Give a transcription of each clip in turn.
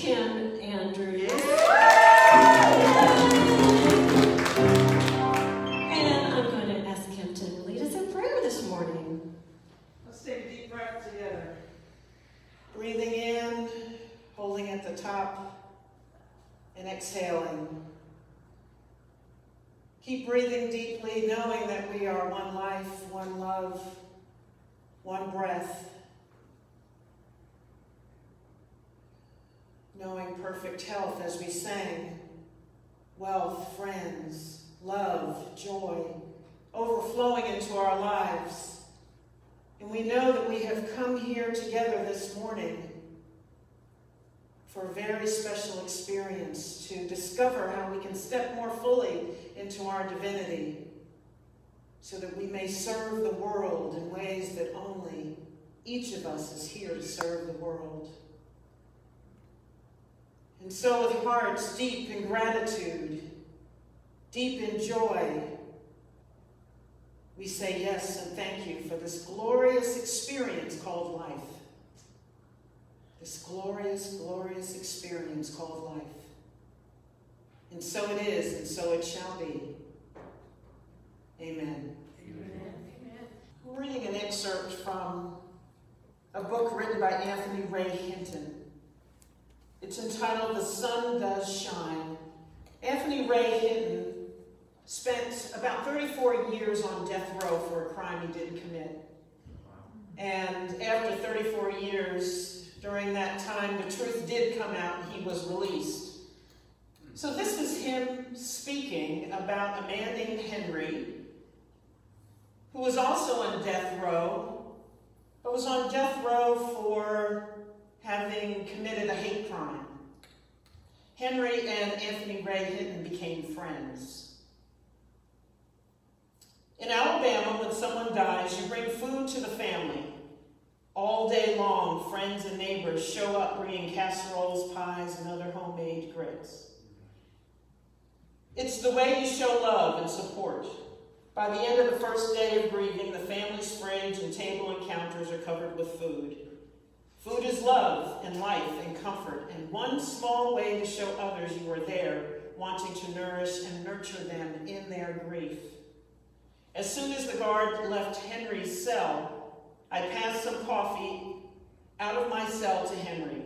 Kim discover how we can step more fully into our divinity so that we may serve the world in ways that only each of us is here to serve the world. And so, with hearts deep in gratitude, deep in joy, we say yes and thank you for this glorious experience called life. This glorious, glorious experience called life. And so it is, and so it shall be. Amen. Amen. Reading an excerpt from a book written by Anthony Ray Hinton. It's entitled The Sun Does Shine. Anthony Ray Hinton spent about 34 years on death row for a crime he didn't commit. And after 34 years, during that time, the truth did come out and he was released. So, this is him speaking about a man named Henry, who was also on death row, but was on death row for having committed a hate crime. Henry and Anthony Ray Hinton became friends. In Alabama, when someone dies, you bring food to the family. All day long, friends and neighbors show up bringing casseroles, pies, and other homemade grits. It's the way you show love and support. By the end of the first day of grieving, the family's fridge and table and counters are covered with food. Food is love and life and comfort, and one small way to show others you are there, wanting to nourish and nurture them in their grief. As soon as the guard left Henry's cell, I passed some coffee out of my cell to Henry.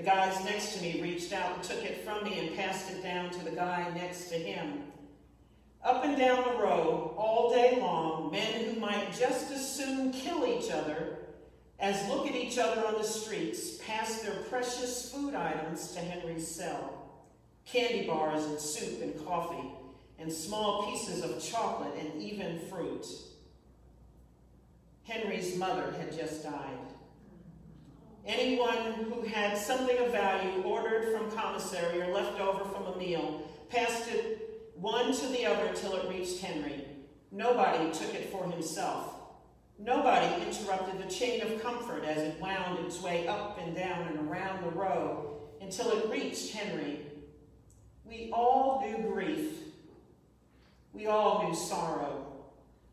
The guys next to me reached out and took it from me and passed it down to the guy next to him. Up and down the row, all day long, men who might just as soon kill each other as look at each other on the streets passed their precious food items to Henry's cell candy bars and soup and coffee, and small pieces of chocolate and even fruit. Henry's mother had just died. Anyone who had something of value ordered from commissary or left over from a meal passed it one to the other until it reached Henry. Nobody took it for himself. Nobody interrupted the chain of comfort as it wound its way up and down and around the row until it reached Henry. We all knew grief. We all knew sorrow.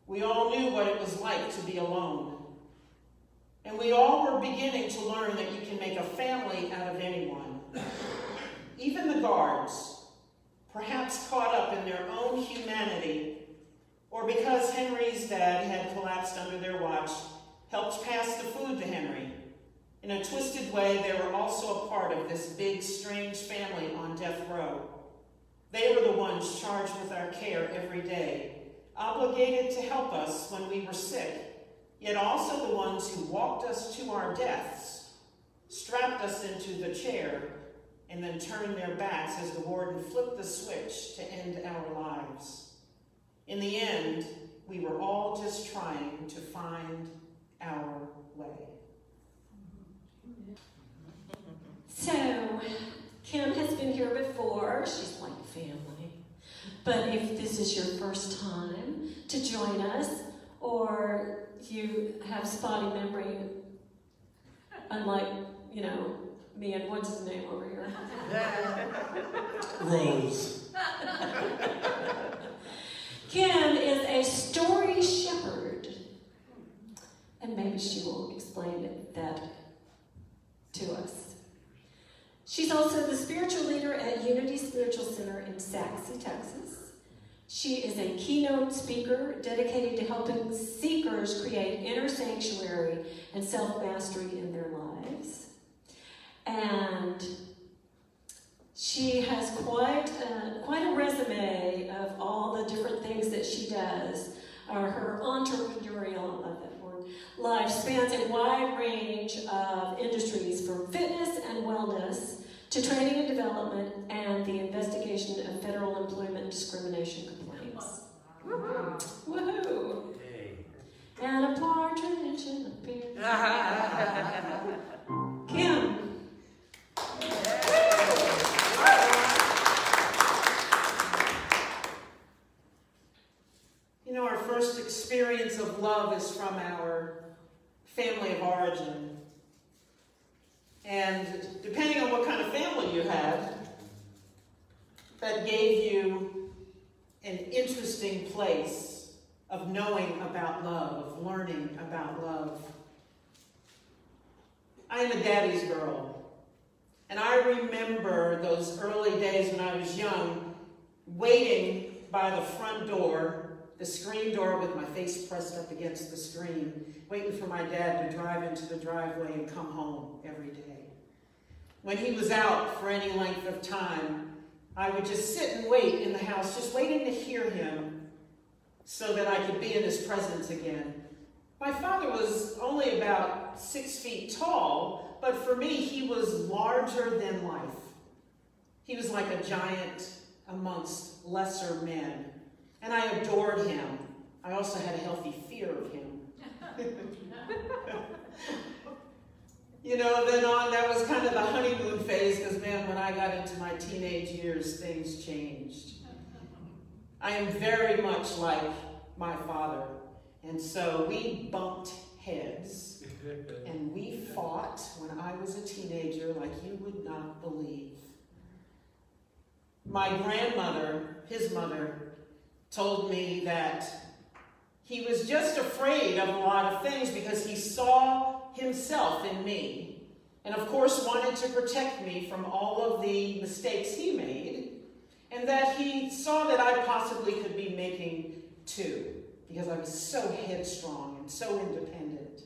We all knew what it was like to be alone. And we all were beginning to learn that you can make a family out of anyone. Even the guards, perhaps caught up in their own humanity, or because Henry's dad had collapsed under their watch, helped pass the food to Henry. In a twisted way, they were also a part of this big, strange family on death row. They were the ones charged with our care every day, obligated to help us when we were sick, yet also the ones who walked us to our deaths, strapped us into the chair, and then turned their backs as the warden flipped the switch to end our lives. In the end, we were all just trying to find our way. So, Kim has been here before. She's like family. But if this is your first time to join us, or you have spotty memory, unlike, you know, me and what's his name over here? Rose. Kim is a story shepherd. And maybe she will explain that to us. She's also the spiritual leader at Unity Spiritual Center in Sachse, Texas. She is a keynote speaker dedicated to helping seekers create inner sanctuary and self mastery in their lives. And she has quite a, quite a resume of all the different things that she does. Uh, her entrepreneurial, life spans a wide range of industries from fitness and wellness to training and development and the investigation of federal employment discrimination complaints. Woohoo! Hey. And a partridge in a pear. Kim. You know, our first experience of love is from our family of origin. And depending on what kind of family you had, that gave you an interesting place of knowing about love, of learning about love. I am a daddy's girl. And I remember those early days when I was young, waiting by the front door, the screen door with my face pressed up against the screen, waiting for my dad to drive into the driveway and come home every day. When he was out for any length of time, I would just sit and wait in the house, just waiting to hear him so that I could be in his presence again. My father was only about six feet tall, but for me, he was larger than life. He was like a giant amongst lesser men, and I adored him. I also had a healthy fear of him. you know, then on, that was kind of the honeymoon phase, because man, when I got into my teenage years, things changed. I am very much like my father, and so we bumped heads, and we fought when I was a teenager like you would not believe. My grandmother, his mother, told me that he was just afraid of a lot of things because he saw himself in me. And of course, wanted to protect me from all of the mistakes he made. And that he saw that I possibly could be making too, because I was so headstrong and so independent.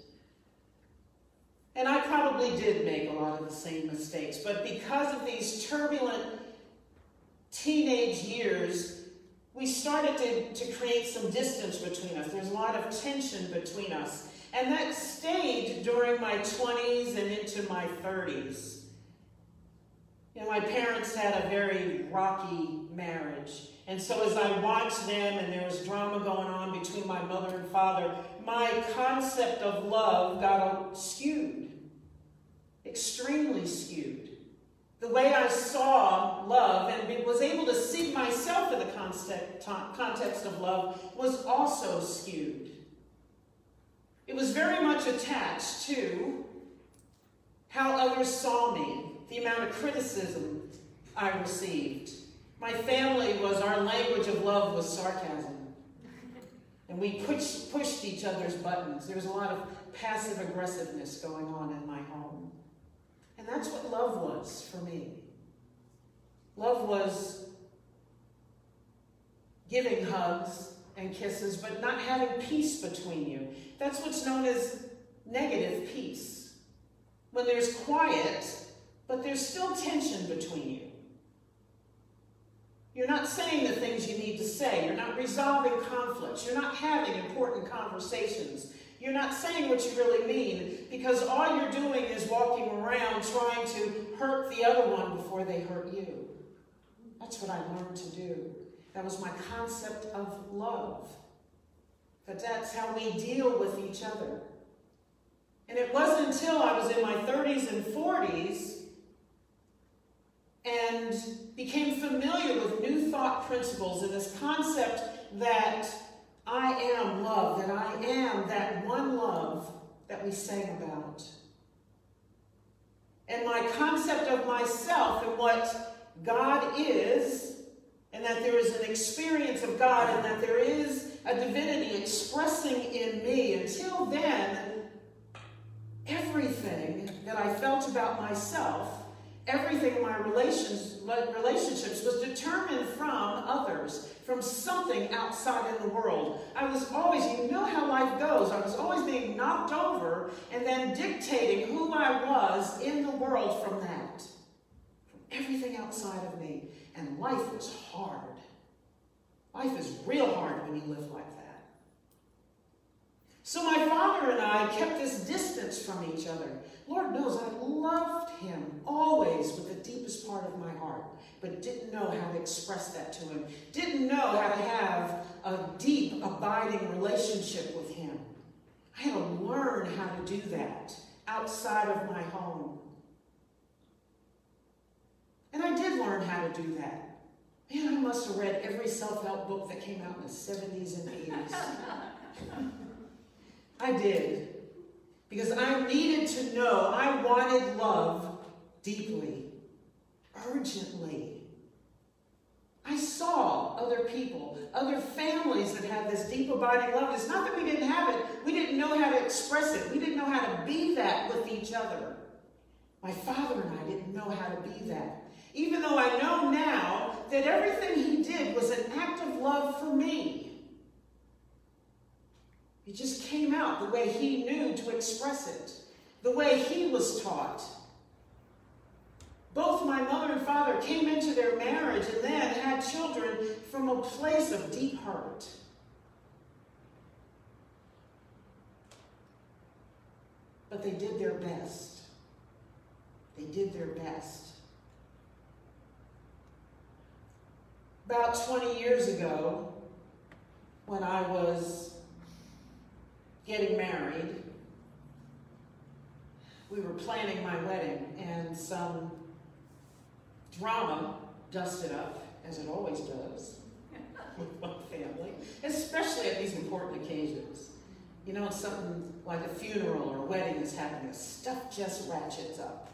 And I probably did make a lot of the same mistakes, but because of these turbulent teenage years, we started to, to create some distance between us. There's a lot of tension between us. And that stayed during my 20s and into my 30s. You know, my parents had a very rocky marriage. And so as I watched them and there was drama going on between my mother and father, my concept of love got skewed, extremely skewed. The way I saw love and was able to see myself in the context of love was also skewed. It was very much attached to how others saw me, the amount of criticism I received. My family was, our language of love was sarcasm. And we pushed, pushed each other's buttons. There was a lot of passive aggressiveness going on in my home. And that's what love was for me. Love was giving hugs and kisses, but not having peace between you. That's what's known as negative peace. When there's quiet, but there's still tension between you. You're not saying the things you need to say. You're not resolving conflicts. You're not having important conversations. You're not saying what you really mean because all you're doing is walking around trying to hurt the other one before they hurt you. That's what I learned to do. That was my concept of love. That that's how we deal with each other. And it wasn't until I was in my 30s and 40s and became familiar with new thought principles and this concept that I am love, that I am that one love that we sang about. And my concept of myself and what God is, and that there is an experience of God, and that there is a divinity expressing in me. Until then, everything that I felt about myself Everything in my relations, relationships was determined from others, from something outside in the world. I was always, you know how life goes, I was always being knocked over and then dictating who I was in the world from that, from everything outside of me. And life was hard. Life is real hard when you live like that. So my father and I kept this distance from each other. Lord knows I loved him always with the deepest part of my heart, but didn't know how to express that to him. Didn't know how to have a deep, abiding relationship with him. I had to learn how to do that outside of my home. And I did learn how to do that. Man, I must have read every self help book that came out in the 70s and 80s. I did. Because I needed to know, I wanted love deeply, urgently. I saw other people, other families that had this deep abiding love. It's not that we didn't have it, we didn't know how to express it. We didn't know how to be that with each other. My father and I didn't know how to be that. Even though I know now that everything he did was an act of love for me. It just came out the way he knew to express it, the way he was taught. Both my mother and father came into their marriage and then had children from a place of deep hurt. But they did their best. They did their best. About 20 years ago, when I was getting married, we were planning my wedding, and some drama dusted up, as it always does with my family, especially at these important occasions. You know, something like a funeral or a wedding is happening, stuff just ratchets up.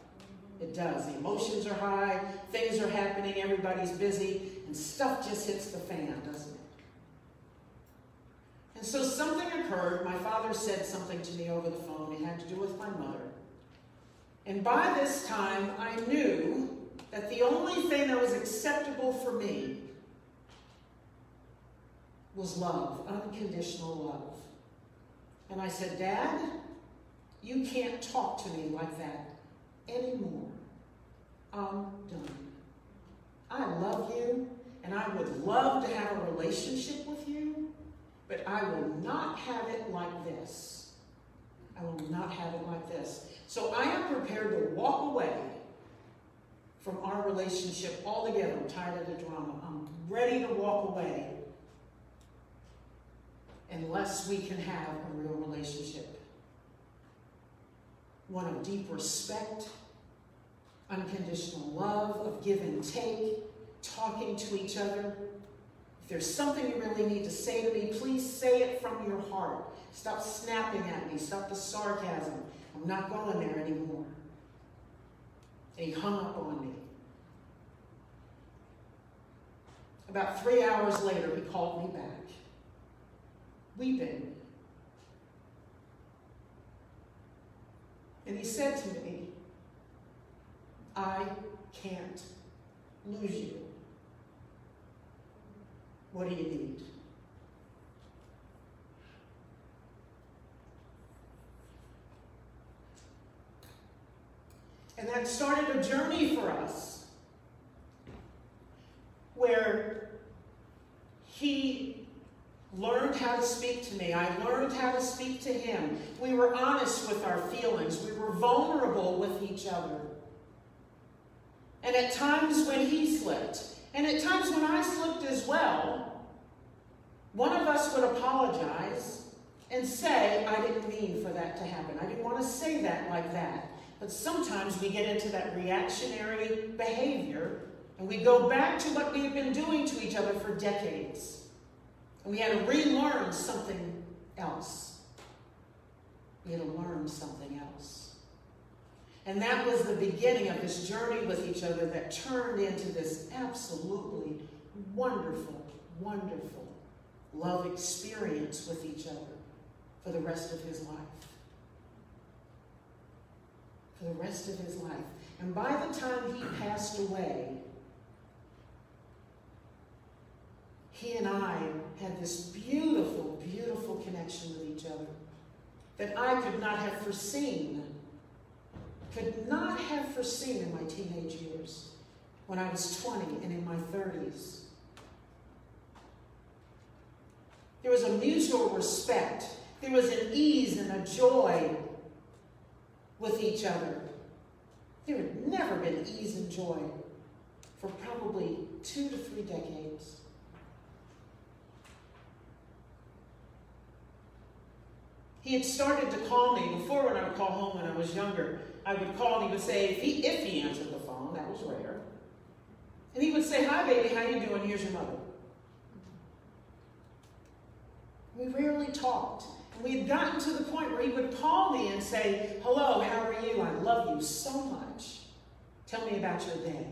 It does. The emotions are high, things are happening, everybody's busy, and stuff just hits the fan, doesn't it? And so something occurred. My father said something to me over the phone. It had to do with my mother. And by this time, I knew that the only thing that was acceptable for me was love, unconditional love. And I said, Dad, you can't talk to me like that anymore. I'm done. I love you, and I would love to have a relationship with you, but I will not have it like this. I will not have it like this. So I am prepared to walk away from our relationship altogether. I'm tired of the drama. I'm ready to walk away unless we can have a real relationship. One of deep respect, unconditional love, of give and take, talking to each other, if there's something you really need to say to me, please say it from your heart. Stop snapping at me. Stop the sarcasm. I'm not going there anymore. And he hung up on me. About three hours later, he called me back, weeping. And he said to me, I can't lose you. What do you need? And that started a journey for us where he learned how to speak to me. I learned how to speak to him. We were honest with our feelings, we were vulnerable with each other. And at times when he slipped, and at times when I slipped as well, one of us would apologize and say, I didn't mean for that to happen. I didn't want to say that like that. But sometimes we get into that reactionary behavior and we go back to what we have been doing to each other for decades. And we had to relearn something else. We had to learn something else. And that was the beginning of this journey with each other that turned into this absolutely wonderful, wonderful love experience with each other for the rest of his life. For the rest of his life. And by the time he passed away, he and I had this beautiful, beautiful connection with each other that I could not have foreseen, could not have foreseen in my teenage years when I was 20 and in my 30s. There was a mutual respect. There was an ease and a joy with each other. There had never been ease and joy for probably two to three decades. He had started to call me before when I would call home when I was younger. I would call and he would say, if he, if he answered the phone, that was rare. And he would say, hi baby, how you doing? Here's your mother. We rarely talked. And we had gotten to the point where he would call me and say, hello, how are you? I love you so much. Tell me about your day.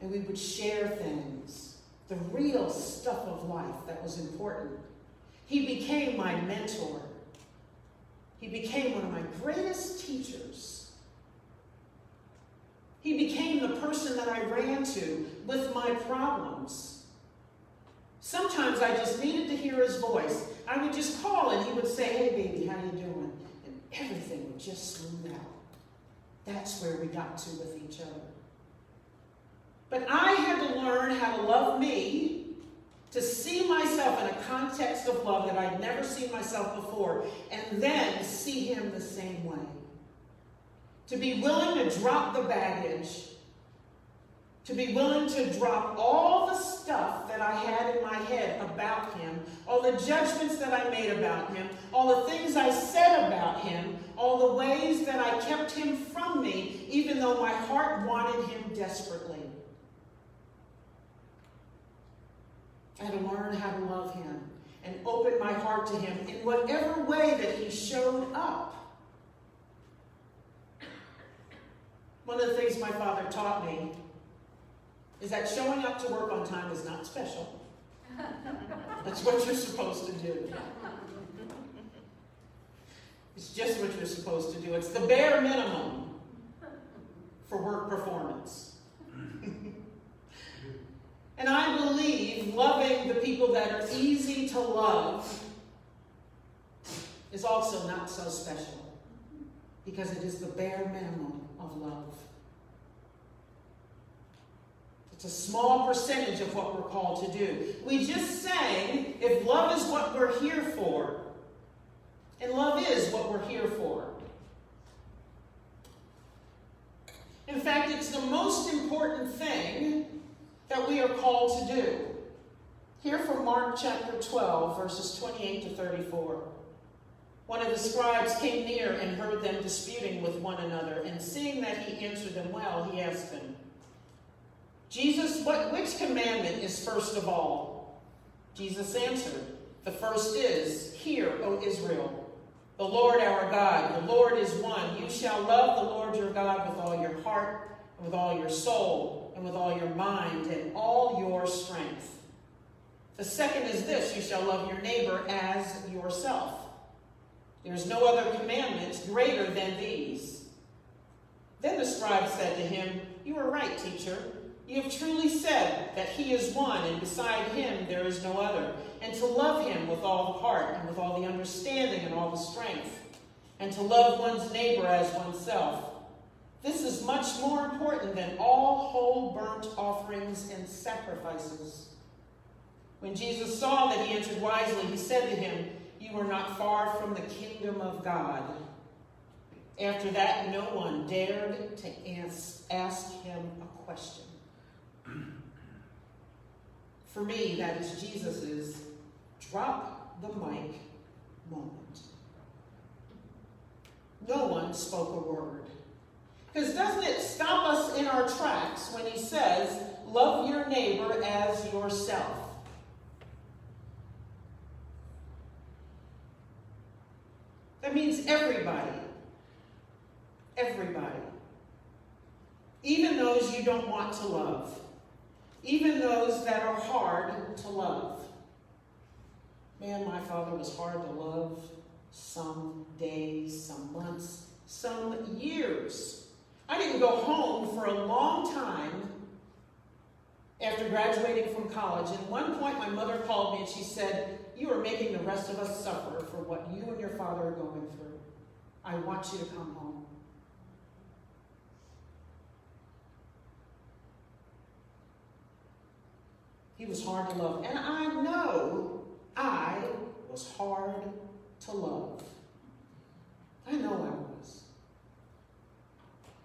And we would share things the real stuff of life that was important. He became my mentor. He became one of my greatest teachers. He became the person that I ran to with my problems. Sometimes I just needed to hear his voice. I would just call and he would say, hey baby, how you doing? And everything would just smooth out. That's where we got to with each other. But I had to learn how to love me, to see myself in a context of love that I'd never seen myself before, and then see him the same way. To be willing to drop the baggage, to be willing to drop all the stuff that I had in my head about him, all the judgments that I made about him, all the things I said about him, all the ways that I kept him from me, even though my heart wanted him desperately. I had to learn how to love him and open my heart to him in whatever way that he showed up. One of the things my father taught me is that showing up to work on time is not special. That's what you're supposed to do. It's just what you're supposed to do. It's the bare minimum for work performance. And I believe loving the people that are easy to love is also not so special because it is the bare minimum of love. It's a small percentage of what we're called to do. We just sang if love is what we're here for, and love is what we're here for. In fact, it's the most important thing that we are called to do. Here from Mark chapter 12, verses 28 to 34. One of the scribes came near and heard them disputing with one another, and seeing that he answered them well, he asked them, Jesus, what, which commandment is first of all? Jesus answered, The first is, Hear, O Israel, the Lord our God, the Lord is one. You shall love the Lord your God with all your heart, and with all your soul, and with all your mind and all your strength. The second is this you shall love your neighbor as yourself. There is no other commandment greater than these. Then the scribe said to him, You are right, teacher. You have truly said that he is one, and beside him there is no other, and to love him with all the heart, and with all the understanding, and all the strength, and to love one's neighbor as oneself. This is much more important than all whole burnt offerings and sacrifices. When Jesus saw that he answered wisely, he said to him, You are not far from the kingdom of God. After that, no one dared to ask him a question. For me, that is Jesus's drop the mic moment. No one spoke a word. Because doesn't it stop us in our tracks when he says, love your neighbor as yourself? That means everybody. Everybody. Even those you don't want to love. Even those that are hard to love. Man, my father was hard to love some days, some months, some years. I didn't go home for a long time after graduating from college. At one point, my mother called me and she said, You are making the rest of us suffer for what you and your father are going through. I want you to come home. He was hard to love. And I know I was hard to love. I know I was.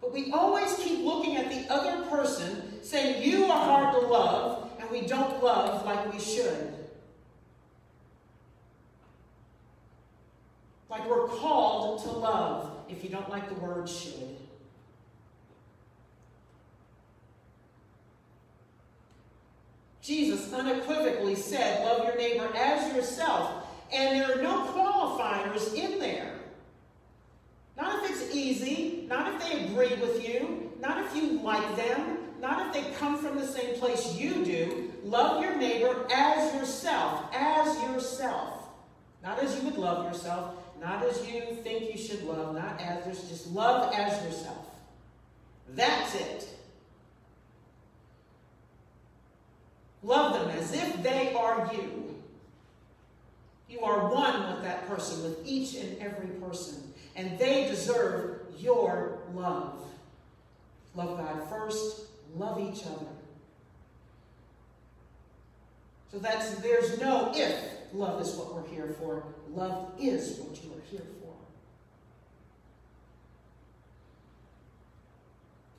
But we always keep looking at the other person, saying, You are hard to love, and we don't love like we should. Like we're called to love, if you don't like the word should. Jesus unequivocally said, Love your neighbor as yourself. And there are no qualifiers in there. Not if it's easy, not if they agree with you, not if you like them, not if they come from the same place you do. Love your neighbor as yourself, as yourself. Not as you would love yourself, not as you think you should love, not as there's just love as yourself. That's it. Love them as if they are you. You are one with that person, with each and every person, and they deserve your love. Love God first, love each other. So that's there's no if love is what we're here for. Love is what you are here for.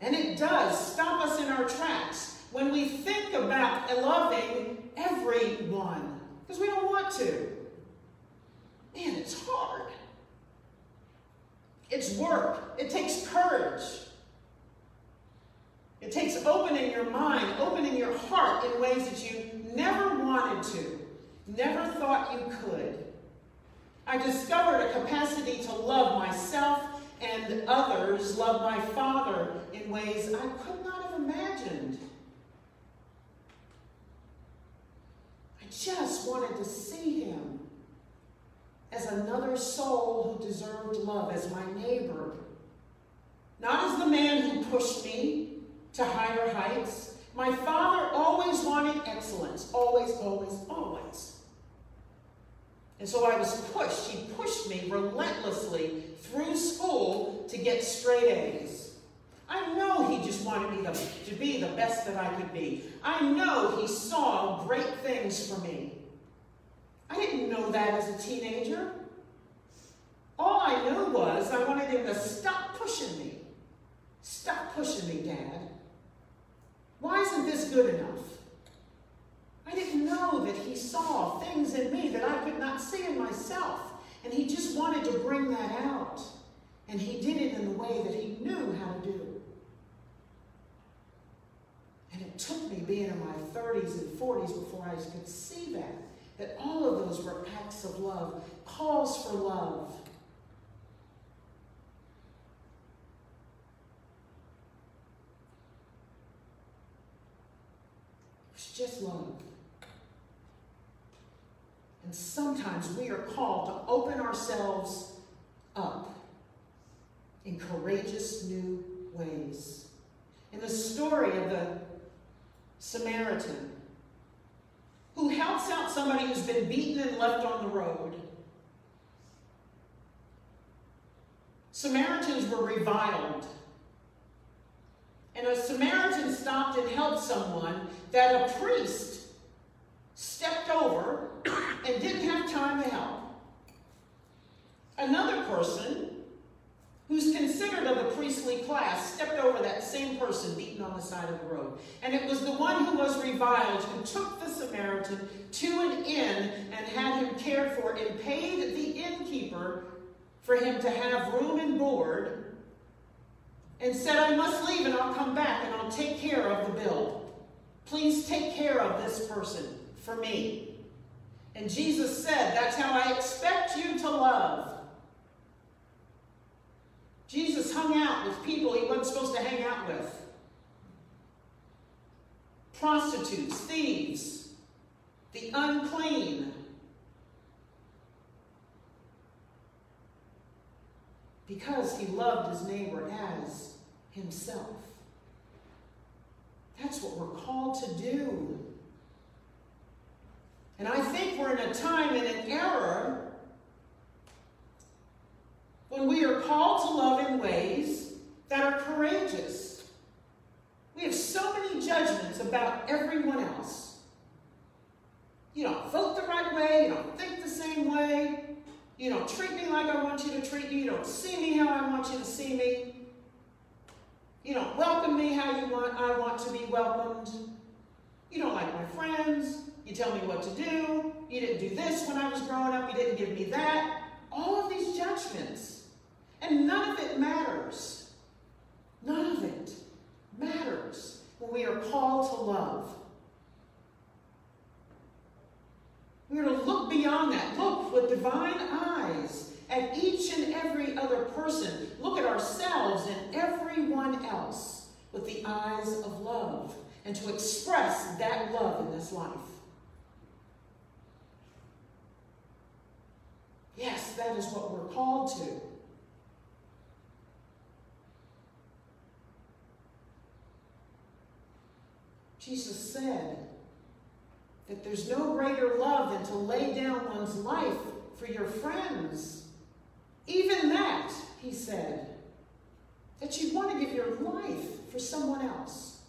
And it does stop us in our tracks when we think about loving everyone, because we don't want to. Man, it's hard. It's work. It takes courage. It takes opening your mind, opening your heart in ways that you never wanted to, never thought you could. I discovered a capacity to love myself and others, love my Father in ways I could not have imagined. I just wanted to see him as another soul who deserved love, as my neighbor. Not as the man who pushed me to higher heights. My father always wanted excellence. Always, always, always. And so I was pushed. He pushed me relentlessly through school to get straight A's. I know he just wanted me to, to be the best that I could be. I know he saw great things for me. I didn't know that as a teenager. All I knew was I wanted him to stop pushing me. Stop pushing me, Dad. Why isn't this good enough? I didn't know that he saw things in me that I could not see in myself. And he just wanted to bring that out. And he did it in the way that he knew how to do. And it took me being in my 30s and 40s before I could see that. That all of those were acts of love, calls for love. It's just love. And sometimes we are called to open ourselves up in courageous new ways. In the story of the Samaritan who's been beaten and left on the road. Samaritans were reviled. And a Samaritan stopped and helped someone that a priest stepped over and didn't have time to help. Another person who's considered of the priestly class, stepped over that same person beaten on the side of the road. And it was the one who was reviled who took the Samaritan to an inn and had him cared for and paid the innkeeper for him to have room and board and said, I must leave and I'll come back and I'll take care of the bill. Please take care of this person for me. And Jesus said, That's how I expect you to love. Jesus hung out with people he wasn't supposed to hang out with prostitutes, thieves, the unclean. because he loved his neighbor as himself. That's what we're called to do. And I think we're in a time and an era when we are called to love in ways that are courageous. We have so many judgments about everyone else. You don't vote the right way, you don't think the same way, you don't treat me like I want you to treat me, you don't see me how I want you to see me. You don't welcome me how you want I want to be welcomed. You don't like my friends. You tell me what to do. You didn't do this when I was growing up. You didn't give me that. All of these judgments. And none of it matters. None of it matters when we are called to love. We're to look beyond that. Look with divine eyes at each and every other person. Look at ourselves and everyone else with the eyes of love and to express that love in this life. Yes, that is what we're called to. Jesus said that there's no greater love than to lay down one's life for your friends. Even that, he said, that you'd want to give your life for someone else.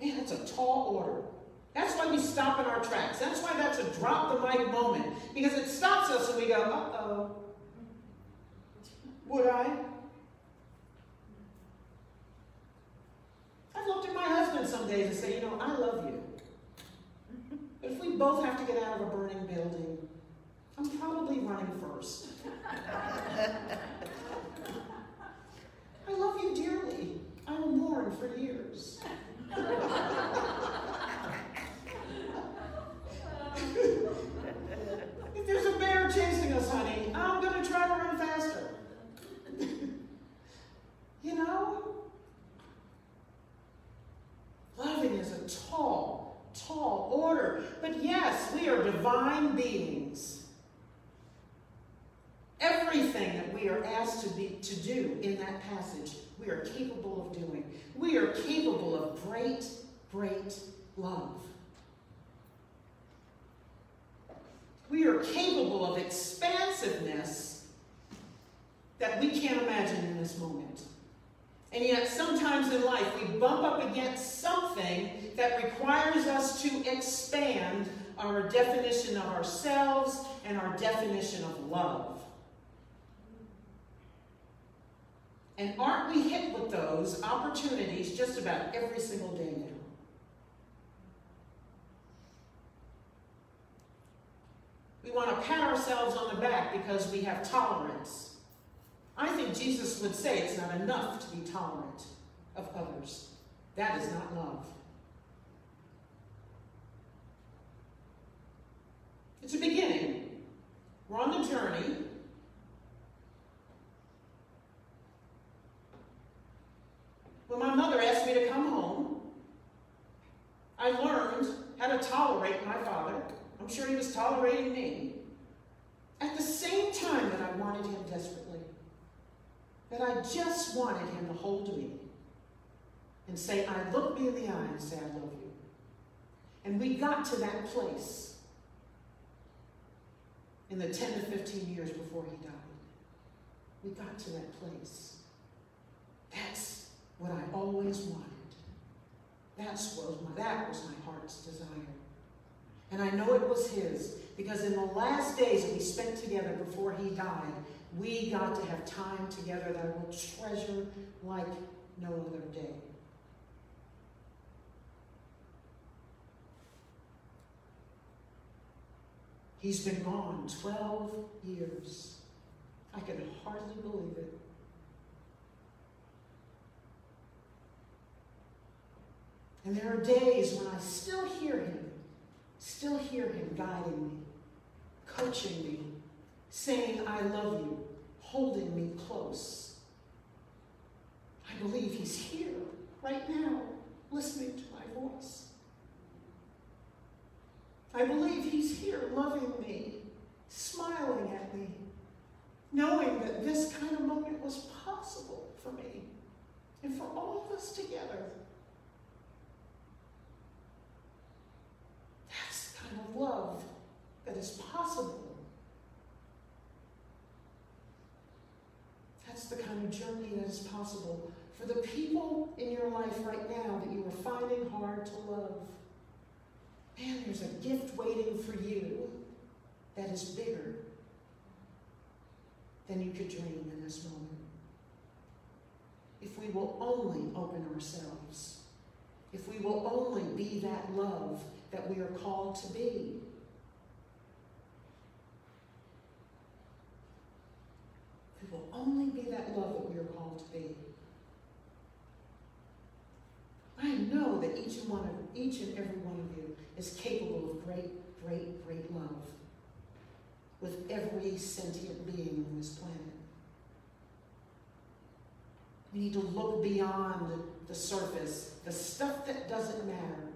Man, that's a tall order. That's why we stop in our tracks. That's why that's a drop the mic moment. Because it stops us and we go, uh oh. Would I? I've looked at my husband some days and say, you know, I love you. But if we both have to get out of a burning building, I'm probably running first. I love you dearly. I will mourn for years. if there's a bear chasing us, honey, I'm going to try to run faster. you know? Loving is a tall, tall order. But yes, we are divine beings. Everything that we are asked to, be, to do in that passage, we are capable of doing. We are capable of great, great love. We are capable of expansiveness that we can't imagine in this moment. And yet, sometimes in life, we bump up against something that requires us to expand our definition of ourselves and our definition of love. And aren't we hit with those opportunities just about every single day now? We want to pat ourselves on the back because we have tolerance. I think Jesus would say it's not enough to be tolerant of others. That is not love. It's a beginning. We're on the journey. When my mother asked me to come home, I learned how to tolerate my father. I'm sure he was tolerating me. At the same time that I wanted him desperately that I just wanted him to hold me and say, I look me in the eye and say, I love you. And we got to that place in the 10 to 15 years before he died. We got to that place. That's what I always wanted. That's was my, that was my heart's desire. And I know it was his because in the last days we spent together before he died, we got to have time together that I will treasure like no other day. He's been gone 12 years. I can hardly believe it. And there are days when I still hear him, still hear him guiding me, coaching me, saying, I love you, holding me close. I believe he's here right now, listening to my voice. I believe He's here loving me, smiling at me, knowing that this kind of moment was possible for me and for all of us together. That's the kind of love that is possible. That's the kind of journey that is possible for the people in your life right now that you are finding hard to love. Man, there's a gift waiting for you that is bigger than you could dream in this moment. If we will only open ourselves, if we will only be that love that we are called to be. We will only be that love that we are called to be. I know each one of each and every one of you is capable of great, great, great love with every sentient being on this planet. We need to look beyond the surface, the stuff that doesn't matter.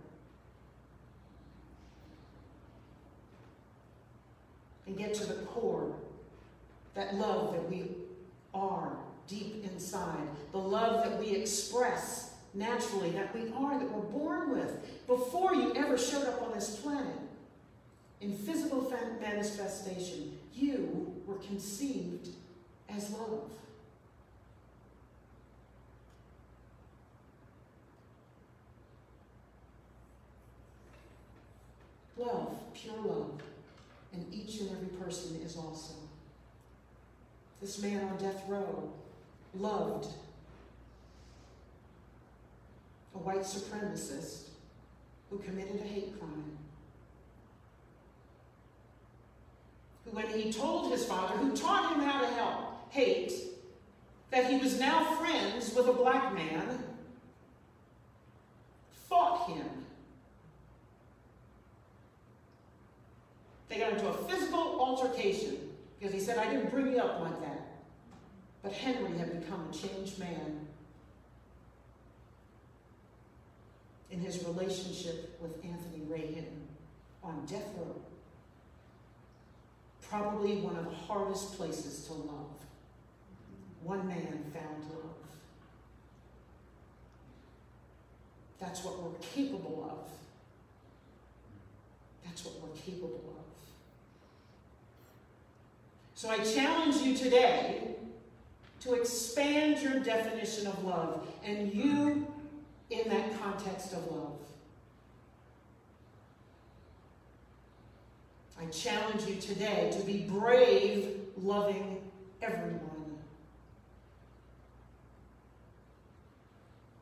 And get to the core, that love that we are deep inside, the love that we express naturally, that we are, that we're born with, before you ever showed up on this planet. In physical manifestation, you were conceived as love. Love, pure love, and each and every person is also. This man on death row loved a white supremacist who committed a hate crime. Who, when he told his father, who taught him how to help hate, that he was now friends with a black man, fought him. They got into a physical altercation because he said, I didn't bring you up like that. But Henry had become a changed man in his relationship with Anthony Hinton on death row. Probably one of the hardest places to love. One man found love. That's what we're capable of. That's what we're capable of. So I challenge you today to expand your definition of love. And you in that context of love. I challenge you today to be brave, loving everyone.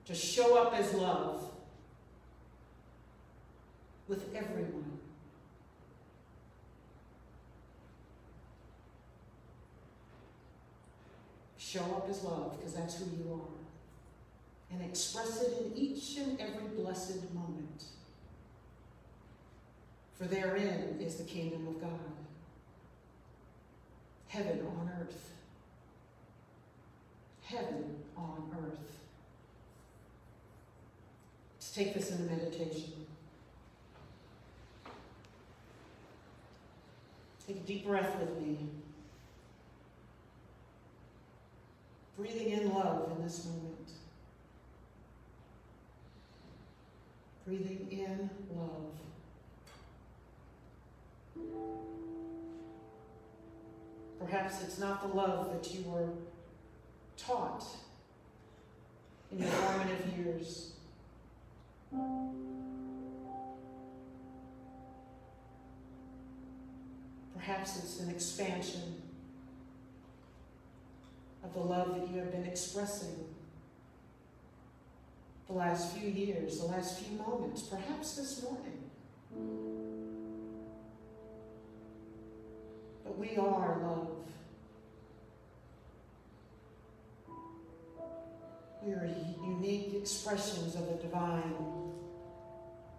To show up as love with everyone. Show up as love because that's who you are and express it in each and every blessed moment. For therein is the kingdom of God, heaven on earth. Heaven on earth. Let's take this into meditation. Take a deep breath with me. Breathing in love in this moment. Breathing in love. Perhaps it's not the love that you were taught in your formative years. Perhaps it's an expansion of the love that you have been expressing the last few years, the last few moments, perhaps this morning. But we are love. We are unique expressions of the divine.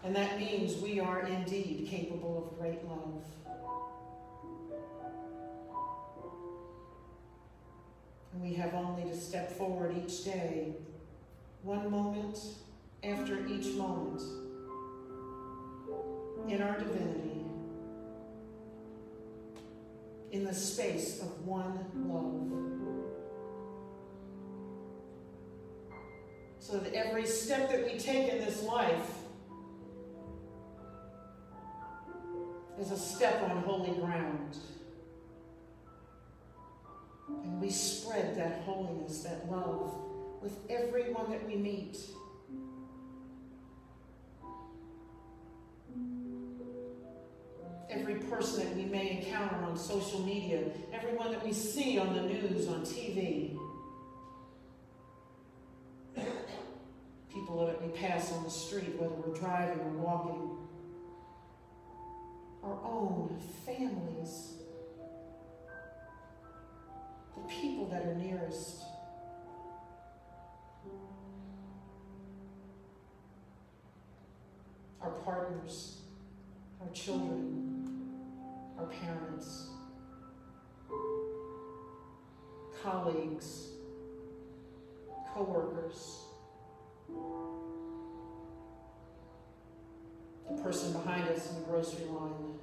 And that means we are indeed capable of great love. And we have only to step forward each day one moment after each moment in our divinity in the space of one love. So that every step that we take in this life is a step on holy ground. And we spread that holiness, that love, with everyone that we meet. Every person that we may encounter on social media, everyone that we see on the news, on TV. People that we pass on the street, whether we're driving or walking. Our own families. The people that are nearest. Our partners, our children, our parents, colleagues, co-workers, the person behind us in the grocery line.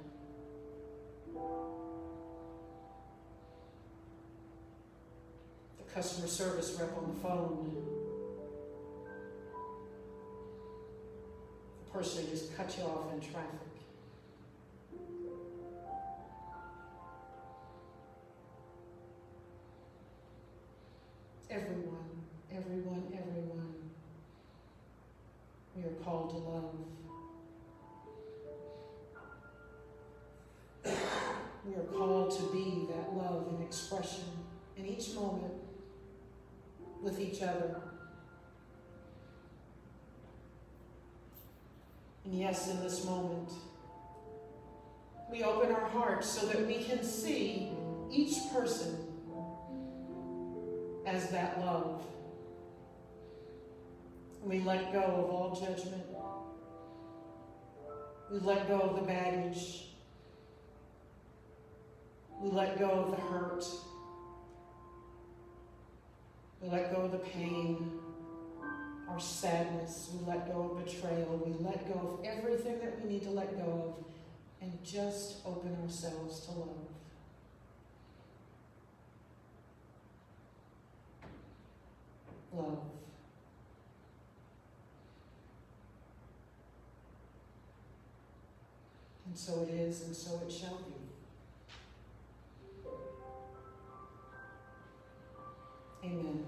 The customer service rep on the phone. Person just cut you off in traffic. Everyone, everyone, everyone. We are called to love. We are called to be that love in expression in each moment with each other. And yes, in this moment, we open our hearts so that we can see each person as that love. We let go of all judgment. We let go of the baggage. We let go of the hurt. We let go of the pain, our sadness, we let go of betrayal, we let go of everything that we need to let go of, and just open ourselves to love. Love. And so it is, and so it shall be. Amen.